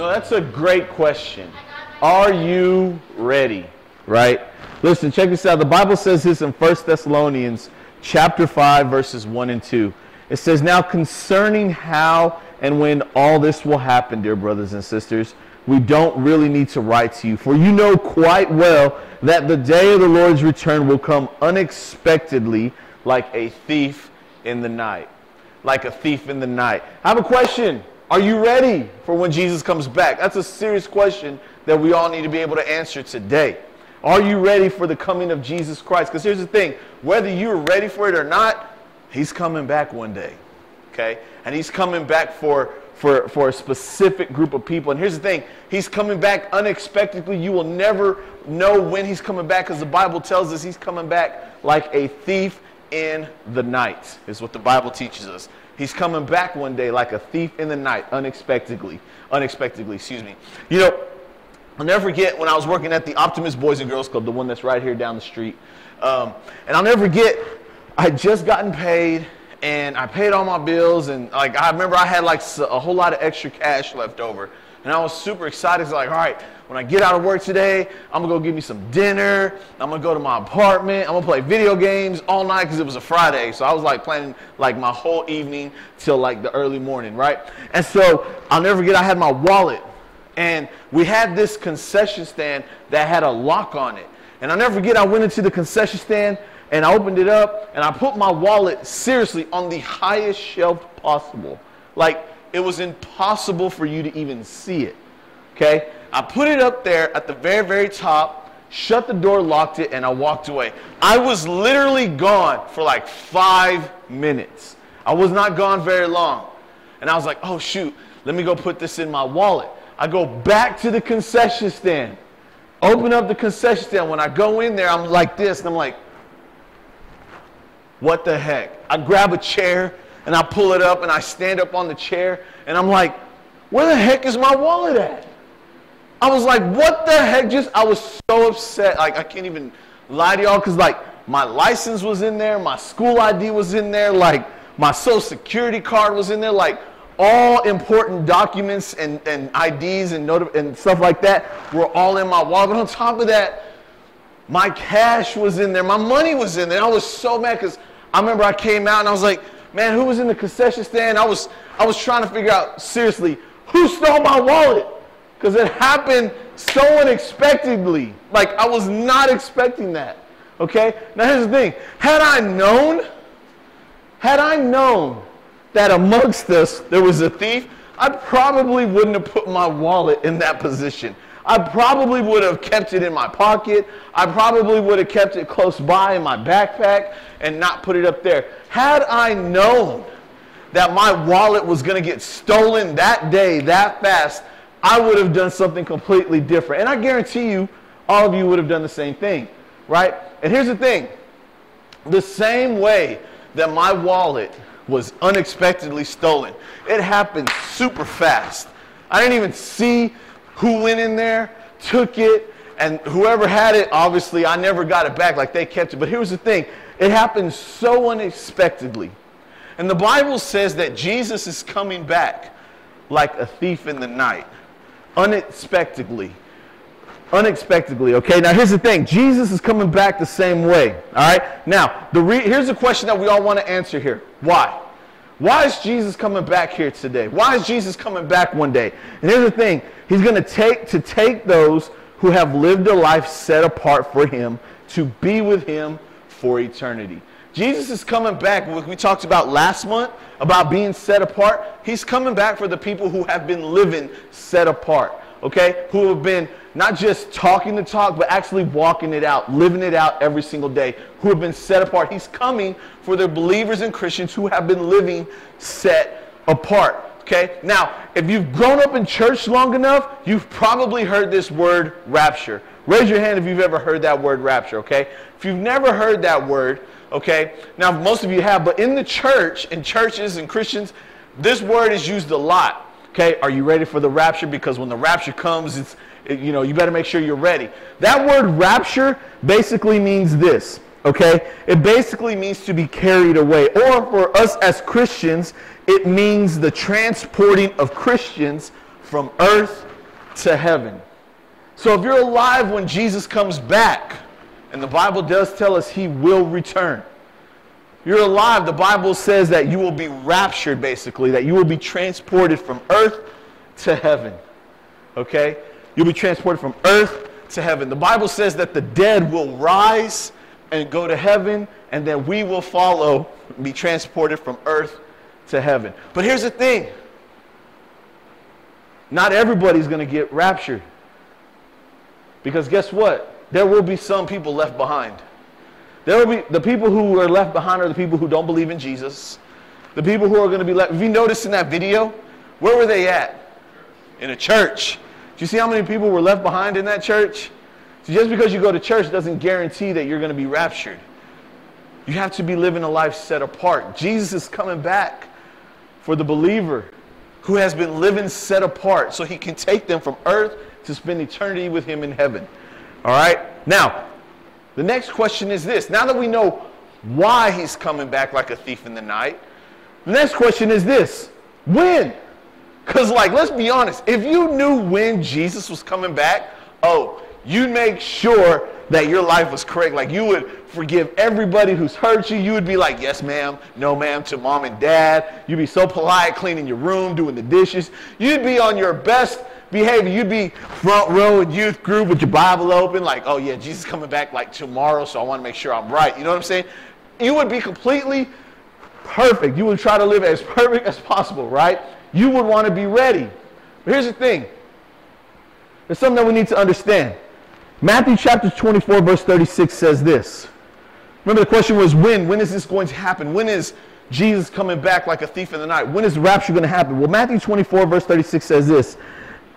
No, that's a great question. Are you ready? Right? Listen, check this out. The Bible says this in 1 Thessalonians chapter 5 verses 1 and 2. It says, "Now concerning how and when all this will happen, dear brothers and sisters, we don't really need to write to you, for you know quite well that the day of the Lord's return will come unexpectedly like a thief in the night." Like a thief in the night. I have a question. Are you ready for when Jesus comes back? That's a serious question that we all need to be able to answer today. Are you ready for the coming of Jesus Christ? Because here's the thing whether you're ready for it or not, he's coming back one day. Okay? And he's coming back for, for, for a specific group of people. And here's the thing he's coming back unexpectedly. You will never know when he's coming back because the Bible tells us he's coming back like a thief in the night, is what the Bible teaches us. He's coming back one day like a thief in the night, unexpectedly. Unexpectedly, excuse me. You know, I'll never forget when I was working at the Optimist Boys and Girls Club, the one that's right here down the street. Um, and I'll never forget, I just gotten paid and I paid all my bills. And like, I remember I had like a whole lot of extra cash left over. And I was super excited. It's like, all right, when I get out of work today, I'm gonna go get me some dinner. I'm gonna go to my apartment. I'm gonna play video games all night because it was a Friday. So I was like planning like my whole evening till like the early morning, right? And so I'll never forget, I had my wallet. And we had this concession stand that had a lock on it. And I'll never forget, I went into the concession stand and I opened it up and I put my wallet seriously on the highest shelf possible. Like it was impossible for you to even see it. Okay? I put it up there at the very, very top, shut the door, locked it, and I walked away. I was literally gone for like five minutes. I was not gone very long. And I was like, oh, shoot, let me go put this in my wallet. I go back to the concession stand, open up the concession stand. When I go in there, I'm like this, and I'm like, what the heck? I grab a chair and I pull it up and I stand up on the chair and I'm like, where the heck is my wallet at? I was like, what the heck? Just, I was so upset. Like, I can't even lie to y'all because, like, my license was in there, my school ID was in there, like, my social security card was in there, like, all important documents and, and IDs and, and stuff like that were all in my wallet. But on top of that, my cash was in there, my money was in there. I was so mad because I remember I came out and I was like, man, who was in the concession stand? I was, I was trying to figure out, seriously, who stole my wallet? Because it happened so unexpectedly. Like, I was not expecting that. Okay? Now, here's the thing. Had I known, had I known that amongst us there was a thief, I probably wouldn't have put my wallet in that position. I probably would have kept it in my pocket. I probably would have kept it close by in my backpack and not put it up there. Had I known that my wallet was going to get stolen that day, that fast, I would have done something completely different. And I guarantee you, all of you would have done the same thing, right? And here's the thing the same way that my wallet was unexpectedly stolen, it happened super fast. I didn't even see who went in there, took it, and whoever had it, obviously, I never got it back. Like they kept it. But here's the thing it happened so unexpectedly. And the Bible says that Jesus is coming back like a thief in the night, unexpectedly. Unexpectedly, okay? Now, here's the thing Jesus is coming back the same way, all right? Now, the re- here's a question that we all want to answer here why? Why is Jesus coming back here today? Why is Jesus coming back one day? And here's the thing He's going to take to take those who have lived a life set apart for him to be with him for eternity. Jesus is coming back. We talked about last month about being set apart. He's coming back for the people who have been living set apart, okay? Who have been not just talking the talk, but actually walking it out, living it out every single day, who have been set apart. He's coming for the believers and Christians who have been living set apart. Okay? Now, if you've grown up in church long enough, you've probably heard this word rapture. Raise your hand if you've ever heard that word rapture, okay? If you've never heard that word, okay? Now, most of you have, but in the church, in churches and Christians, this word is used a lot. Okay? Are you ready for the rapture? Because when the rapture comes, it's it, you know, you better make sure you're ready. That word rapture basically means this okay? It basically means to be carried away. Or for us as Christians, it means the transporting of Christians from earth to heaven. So if you're alive when Jesus comes back, and the Bible does tell us he will return. You're alive, the Bible says that you will be raptured, basically, that you will be transported from earth to heaven. Okay? You'll be transported from earth to heaven. The Bible says that the dead will rise and go to heaven, and then we will follow, be transported from earth to heaven. But here's the thing not everybody's going to get raptured. Because guess what? There will be some people left behind. There will be the people who are left behind are the people who don't believe in Jesus. The people who are going to be left. If you notice in that video, where were they at? In a church. Do you see how many people were left behind in that church? So just because you go to church doesn't guarantee that you're going to be raptured. You have to be living a life set apart. Jesus is coming back for the believer who has been living set apart so he can take them from earth to spend eternity with him in heaven. All right? Now, the next question is this. Now that we know why he's coming back like a thief in the night, the next question is this. When? Because, like, let's be honest. If you knew when Jesus was coming back, oh, you'd make sure that your life was correct. Like, you would forgive everybody who's hurt you. You would be like, yes, ma'am, no, ma'am, to mom and dad. You'd be so polite, cleaning your room, doing the dishes. You'd be on your best behavior. You'd be front row in youth group with your Bible open, like, oh, yeah, Jesus coming back like tomorrow, so I want to make sure I'm right. You know what I'm saying? You would be completely perfect. You would try to live as perfect as possible, right? You would want to be ready. But here's the thing there's something that we need to understand. Matthew chapter 24, verse 36 says this. Remember, the question was when? When is this going to happen? When is Jesus coming back like a thief in the night? When is the rapture going to happen? Well, Matthew 24, verse 36 says this.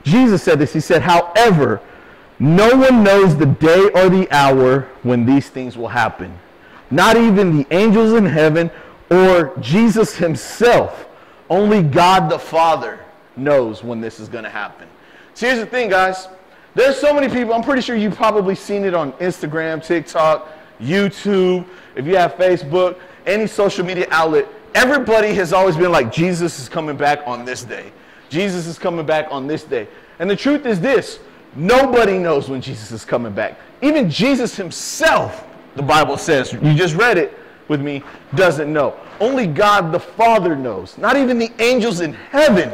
Jesus said this. He said, However, no one knows the day or the hour when these things will happen. Not even the angels in heaven or Jesus himself. Only God the Father knows when this is going to happen. So here's the thing, guys. There's so many people, I'm pretty sure you've probably seen it on Instagram, TikTok, YouTube, if you have Facebook, any social media outlet. Everybody has always been like, Jesus is coming back on this day. Jesus is coming back on this day. And the truth is this nobody knows when Jesus is coming back. Even Jesus himself, the Bible says, you just read it with me, doesn't know. Only God the Father knows. Not even the angels in heaven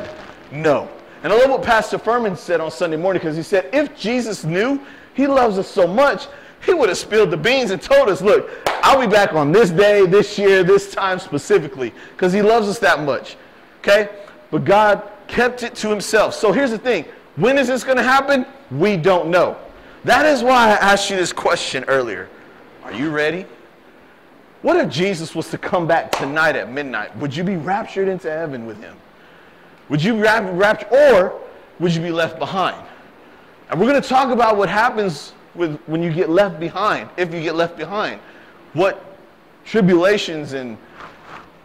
know. And I love what Pastor Furman said on Sunday morning because he said, if Jesus knew he loves us so much, he would have spilled the beans and told us, look, I'll be back on this day, this year, this time specifically because he loves us that much. Okay? But God kept it to himself. So here's the thing when is this going to happen? We don't know. That is why I asked you this question earlier. Are you ready? What if Jesus was to come back tonight at midnight? Would you be raptured into heaven with him? Would you be raptured, or would you be left behind? And we're going to talk about what happens with when you get left behind, if you get left behind. What tribulations and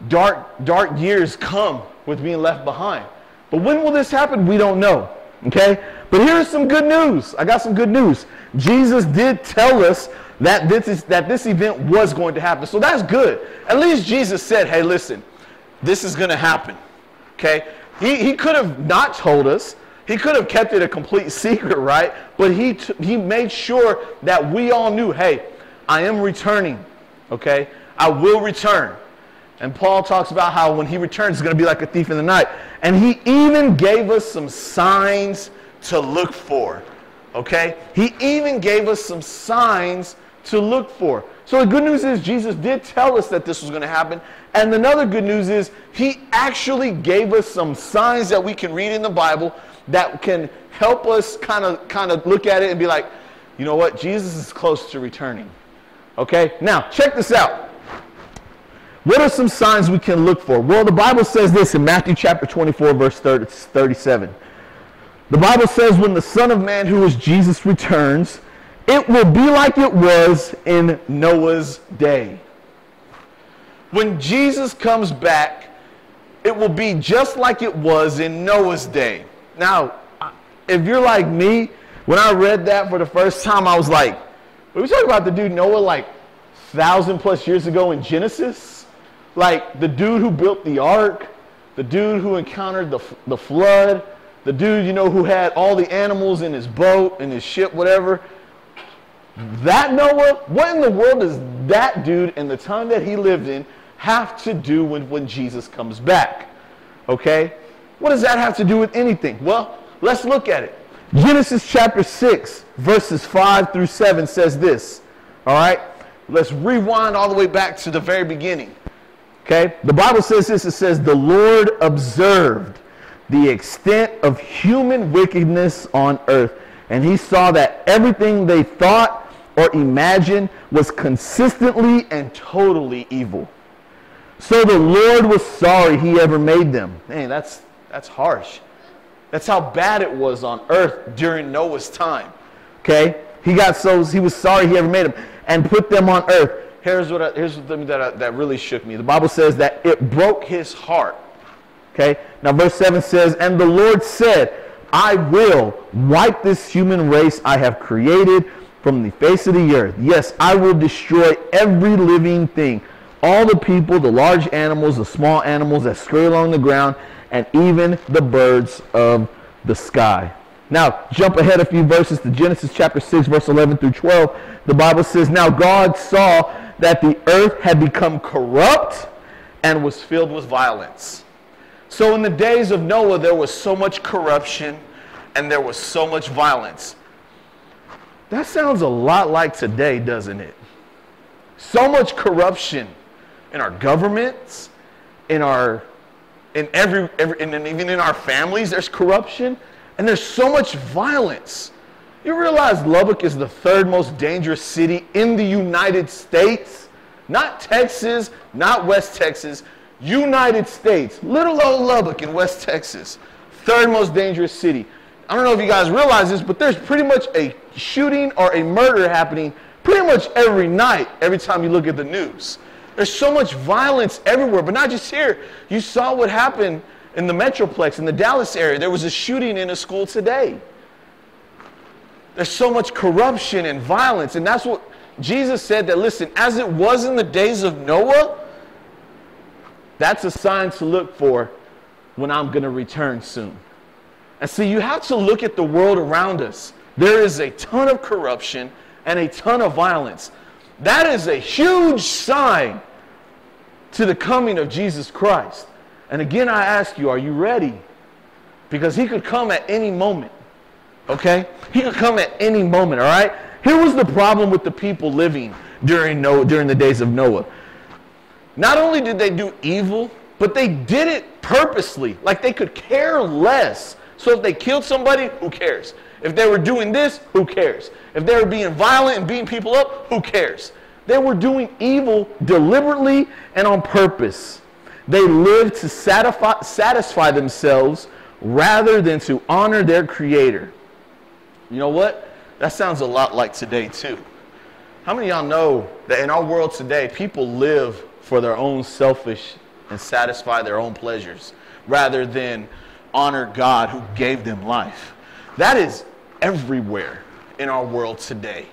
dark, dark years come with being left behind. But when will this happen? We don't know. Okay? But here's some good news. I got some good news. Jesus did tell us that this, is, that this event was going to happen. So that's good. At least Jesus said, hey, listen, this is going to happen. Okay? He, he could have not told us. He could have kept it a complete secret, right? But he, he made sure that we all knew, hey, I am returning. Okay? I will return. And Paul talks about how when he returns, it's going to be like a thief in the night. And he even gave us some signs to look for. Okay? He even gave us some signs to look for. So the good news is Jesus did tell us that this was going to happen. And another good news is he actually gave us some signs that we can read in the Bible that can help us kind of kind of look at it and be like, you know what? Jesus is close to returning. Okay? Now, check this out. What are some signs we can look for? Well, the Bible says this in Matthew chapter 24, verse 30, 37. The Bible says, when the Son of Man, who is Jesus, returns, it will be like it was in Noah's day. When Jesus comes back, it will be just like it was in Noah's day. Now, if you're like me, when I read that for the first time, I was like, are we talking about the dude Noah like thousand plus years ago in Genesis? Like the dude who built the ark, the dude who encountered the, the flood, the dude, you know, who had all the animals in his boat, in his ship, whatever. That Noah, what in the world does that dude and the time that he lived in have to do when, when Jesus comes back? Okay? What does that have to do with anything? Well, let's look at it. Genesis chapter 6, verses 5 through 7 says this. All right? Let's rewind all the way back to the very beginning. Okay? The Bible says this it says, The Lord observed the extent of human wickedness on earth, and he saw that everything they thought or imagined was consistently and totally evil. So the Lord was sorry he ever made them. Man, that's, that's harsh. That's how bad it was on earth during Noah's time. Okay? He got so, he was sorry he ever made them and put them on earth. Here's what I, here's the thing that, I, that really shook me. The Bible says that it broke his heart. Okay? Now, verse 7 says, And the Lord said, I will wipe this human race I have created from the face of the earth. Yes, I will destroy every living thing all the people, the large animals, the small animals that scurry along the ground, and even the birds of the sky. Now, jump ahead a few verses to Genesis chapter 6, verse 11 through 12. The Bible says, Now God saw that the earth had become corrupt and was filled with violence. So, in the days of Noah, there was so much corruption and there was so much violence. That sounds a lot like today, doesn't it? So much corruption in our governments, in our in every, every and even in our families, there's corruption, and there's so much violence. You realize Lubbock is the third most dangerous city in the United States? Not Texas, not West Texas, United States. Little old Lubbock in West Texas, third most dangerous city. I don't know if you guys realize this, but there's pretty much a shooting or a murder happening pretty much every night, every time you look at the news. There's so much violence everywhere, but not just here. You saw what happened in the Metroplex, in the Dallas area. There was a shooting in a school today. There's so much corruption and violence, and that's what Jesus said that, listen, as it was in the days of Noah, that's a sign to look for when I'm going to return soon. And so you have to look at the world around us. There is a ton of corruption and a ton of violence. That is a huge sign to the coming of Jesus Christ. And again, I ask you, are you ready? Because he could come at any moment. Okay? He could come at any moment, all right? Here was the problem with the people living during, Noah, during the days of Noah. Not only did they do evil, but they did it purposely. Like they could care less. So if they killed somebody, who cares? If they were doing this, who cares? If they were being violent and beating people up, who cares? They were doing evil deliberately and on purpose. They lived to satisfy, satisfy themselves rather than to honor their Creator. You know what? That sounds a lot like today, too. How many y'all know that in our world today, people live for their own selfish and satisfy their own pleasures rather than honor God who gave them life? That is everywhere in our world today.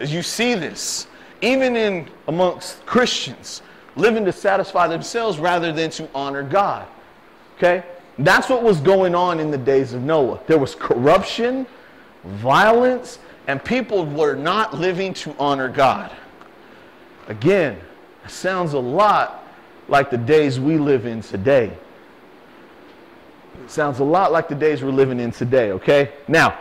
As you see this, even in amongst Christians, living to satisfy themselves rather than to honor God. Okay? That's what was going on in the days of Noah. There was corruption, violence, and people were not living to honor God. Again, it sounds a lot like the days we live in today. It sounds a lot like the days we're living in today, okay? Now,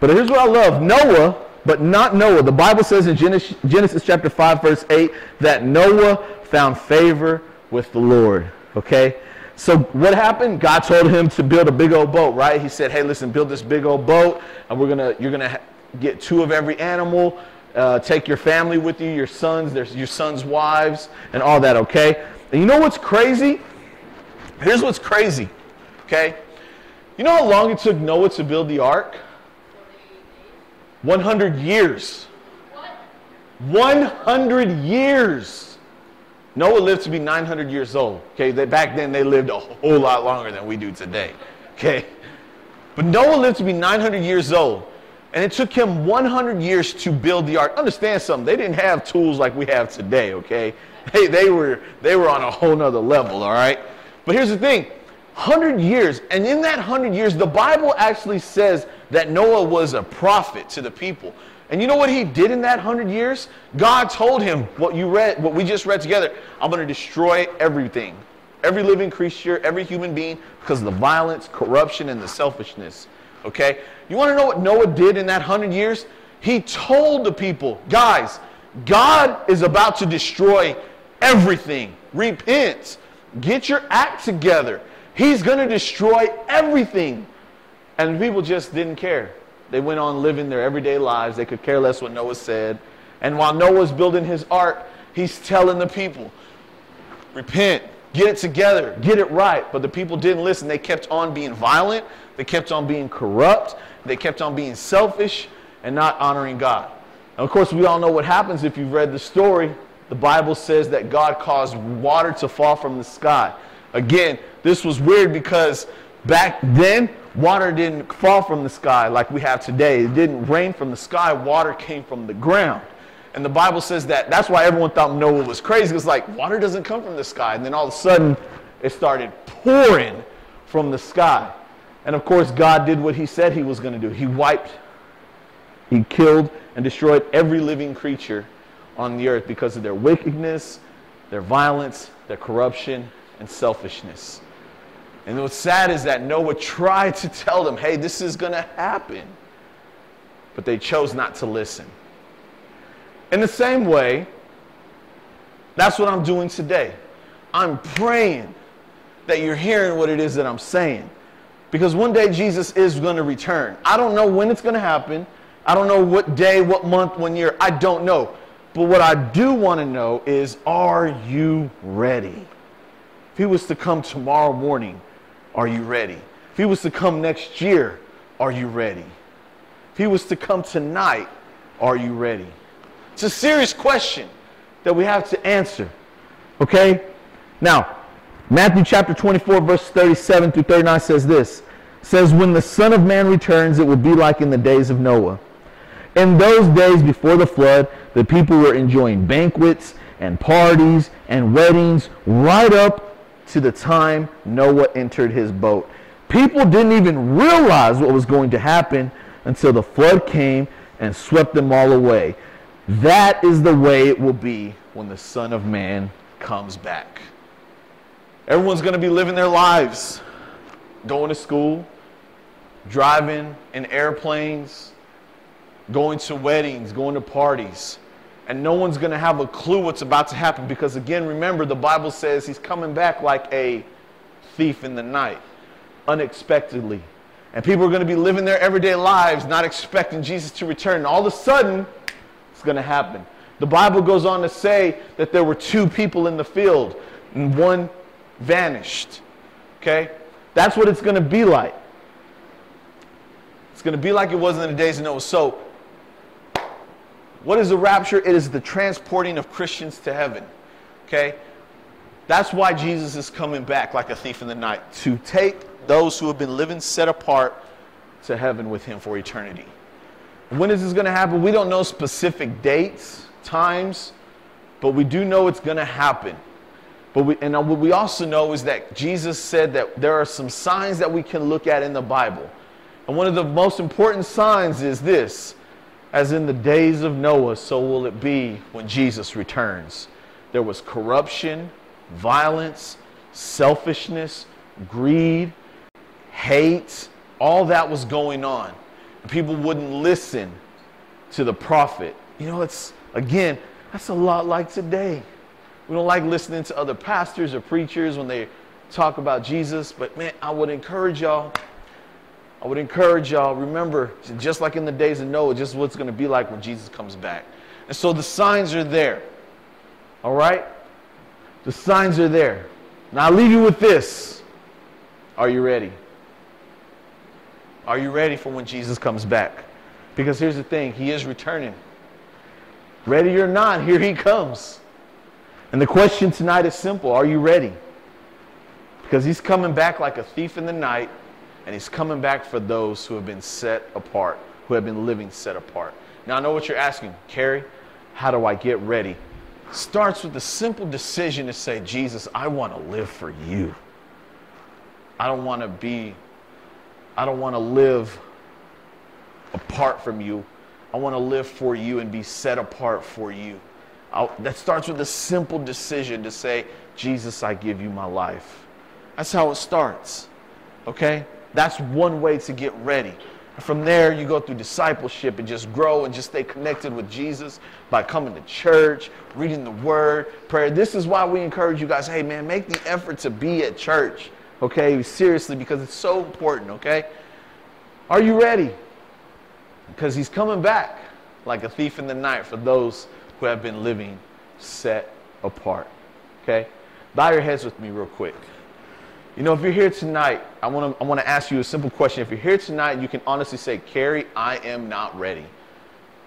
but here's what I love Noah, but not Noah. The Bible says in Genesis, Genesis chapter 5, verse 8, that Noah found favor with the Lord. Okay? So what happened? God told him to build a big old boat, right? He said, "Hey, listen, build this big old boat, and we're gonna, you're gonna get two of every animal. Uh, take your family with you, your sons, there's your sons' wives, and all that. Okay? And you know what's crazy? Here's what's crazy. Okay? You know how long it took Noah to build the ark? 100 years. What? 100 years. Noah lived to be 900 years old. Okay, they, back then they lived a whole lot longer than we do today. Okay, but Noah lived to be 900 years old, and it took him 100 years to build the ark. Understand something? They didn't have tools like we have today. Okay, hey, they were they were on a whole nother level. All right, but here's the thing: 100 years. And in that 100 years, the Bible actually says that Noah was a prophet to the people. And you know what he did in that 100 years? God told him what you read, what we just read together. I'm going to destroy everything. Every living creature, every human being because of the violence, corruption and the selfishness. Okay? You want to know what Noah did in that 100 years? He told the people, guys, God is about to destroy everything. Repent. Get your act together. He's going to destroy everything. And people just didn't care. They went on living their everyday lives. They could care less what Noah said. And while Noah's building his ark, he's telling the people, repent, get it together, get it right. But the people didn't listen. They kept on being violent. They kept on being corrupt. They kept on being selfish and not honoring God. And of course, we all know what happens if you've read the story. The Bible says that God caused water to fall from the sky. Again, this was weird because back then, water didn't fall from the sky like we have today. It didn't rain from the sky, water came from the ground. And the Bible says that that's why everyone thought Noah was crazy. It's like water doesn't come from the sky. And then all of a sudden, it started pouring from the sky. And of course, God did what he said he was going to do. He wiped, he killed, and destroyed every living creature on the earth because of their wickedness, their violence, their corruption, and selfishness. And what's sad is that Noah tried to tell them, hey, this is going to happen. But they chose not to listen. In the same way, that's what I'm doing today. I'm praying that you're hearing what it is that I'm saying. Because one day Jesus is going to return. I don't know when it's going to happen. I don't know what day, what month, what year. I don't know. But what I do want to know is are you ready? If he was to come tomorrow morning, are you ready? If he was to come next year, are you ready? If he was to come tonight, are you ready? It's a serious question that we have to answer. Okay? Now, Matthew chapter 24, verse 37 through 39 says this. says, When the Son of Man returns, it will be like in the days of Noah. In those days before the flood, the people were enjoying banquets and parties and weddings right up to the time Noah entered his boat. People didn't even realize what was going to happen until the flood came and swept them all away. That is the way it will be when the Son of Man comes back. Everyone's going to be living their lives, going to school, driving in airplanes, going to weddings, going to parties. And no one's going to have a clue what's about to happen because, again, remember, the Bible says he's coming back like a thief in the night, unexpectedly. And people are going to be living their everyday lives not expecting Jesus to return. And all of a sudden, it's going to happen. The Bible goes on to say that there were two people in the field, and one vanished. Okay? That's what it's going to be like. It's going to be like it was in the days of Noah. So, what is the rapture? It is the transporting of Christians to heaven. Okay? That's why Jesus is coming back like a thief in the night to take those who have been living set apart to heaven with him for eternity. When is this going to happen? We don't know specific dates, times, but we do know it's going to happen. But we, and uh, what we also know is that Jesus said that there are some signs that we can look at in the Bible. And one of the most important signs is this as in the days of Noah, so will it be when Jesus returns. There was corruption, violence, selfishness, greed, hate, all that was going on. People wouldn't listen to the prophet. You know, it's, again, that's a lot like today. We don't like listening to other pastors or preachers when they talk about Jesus, but man, I would encourage y'all I would encourage y'all, remember, just like in the days of Noah, just what's going to be like when Jesus comes back. And so the signs are there. All right? The signs are there. Now I'll leave you with this. Are you ready? Are you ready for when Jesus comes back? Because here's the thing He is returning. Ready or not, here He comes. And the question tonight is simple Are you ready? Because He's coming back like a thief in the night and he's coming back for those who have been set apart, who have been living set apart. Now, I know what you're asking, Carrie, how do I get ready? Starts with the simple decision to say, Jesus, I want to live for you. I don't want to be, I don't want to live apart from you. I want to live for you and be set apart for you. I'll, that starts with a simple decision to say, Jesus, I give you my life. That's how it starts. Okay? That's one way to get ready. From there, you go through discipleship and just grow and just stay connected with Jesus by coming to church, reading the word, prayer. This is why we encourage you guys hey, man, make the effort to be at church. Okay? Seriously, because it's so important. Okay? Are you ready? Because he's coming back like a thief in the night for those who have been living set apart. Okay? Bow your heads with me real quick. You know, if you're here tonight, I want to I want to ask you a simple question. If you're here tonight, you can honestly say, "Carrie, I am not ready."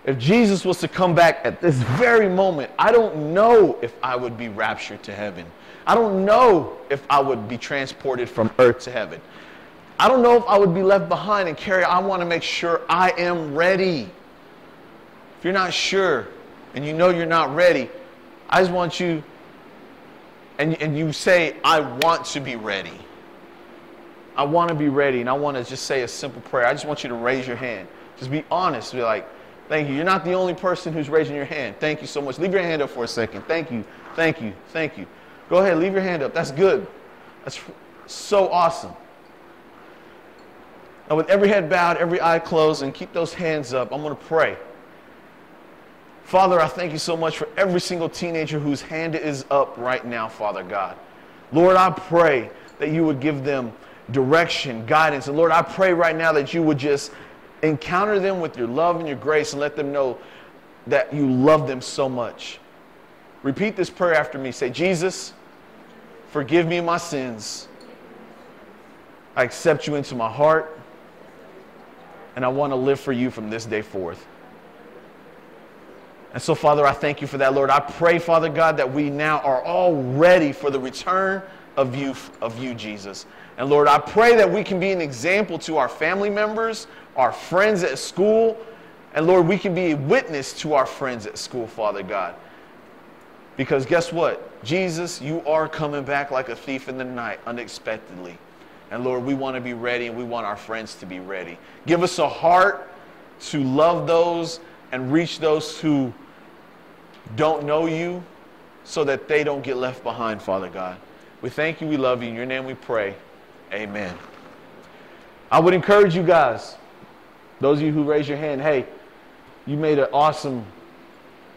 If Jesus was to come back at this very moment, I don't know if I would be raptured to heaven. I don't know if I would be transported from earth to heaven. I don't know if I would be left behind and Carrie, I want to make sure I am ready. If you're not sure and you know you're not ready, I just want you and, and you say, I want to be ready. I want to be ready. And I want to just say a simple prayer. I just want you to raise your hand. Just be honest. Be like, thank you. You're not the only person who's raising your hand. Thank you so much. Leave your hand up for a second. Thank you. Thank you. Thank you. Go ahead. Leave your hand up. That's good. That's so awesome. Now, with every head bowed, every eye closed, and keep those hands up, I'm going to pray. Father, I thank you so much for every single teenager whose hand is up right now, Father God. Lord, I pray that you would give them direction, guidance. And Lord, I pray right now that you would just encounter them with your love and your grace and let them know that you love them so much. Repeat this prayer after me. Say, Jesus, forgive me my sins. I accept you into my heart, and I want to live for you from this day forth. And so, Father, I thank you for that, Lord. I pray, Father God, that we now are all ready for the return of you, of you, Jesus. And Lord, I pray that we can be an example to our family members, our friends at school, and Lord, we can be a witness to our friends at school, Father God. Because guess what? Jesus, you are coming back like a thief in the night, unexpectedly. And Lord, we want to be ready and we want our friends to be ready. Give us a heart to love those and reach those who don't know you so that they don't get left behind, Father God. We thank you, we love you. In your name we pray. Amen. I would encourage you guys, those of you who raise your hand, hey, you made an awesome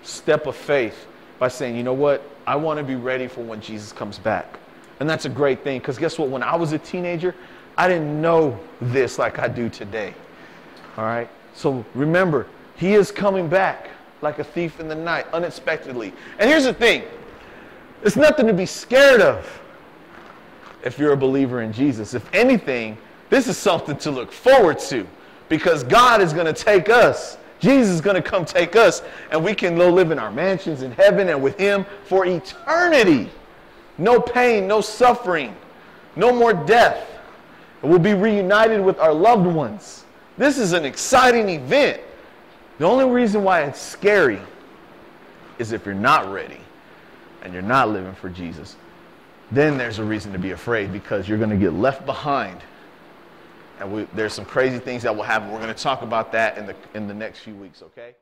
step of faith by saying, you know what? I want to be ready for when Jesus comes back. And that's a great thing because guess what? When I was a teenager, I didn't know this like I do today. All right? So remember, he is coming back like a thief in the night, unexpectedly. And here's the thing it's nothing to be scared of if you're a believer in Jesus. If anything, this is something to look forward to because God is going to take us. Jesus is going to come take us, and we can go live in our mansions in heaven and with Him for eternity. No pain, no suffering, no more death. we'll be reunited with our loved ones. This is an exciting event. The only reason why it's scary is if you're not ready and you're not living for Jesus. Then there's a reason to be afraid because you're going to get left behind. And we, there's some crazy things that will happen. We're going to talk about that in the, in the next few weeks, okay?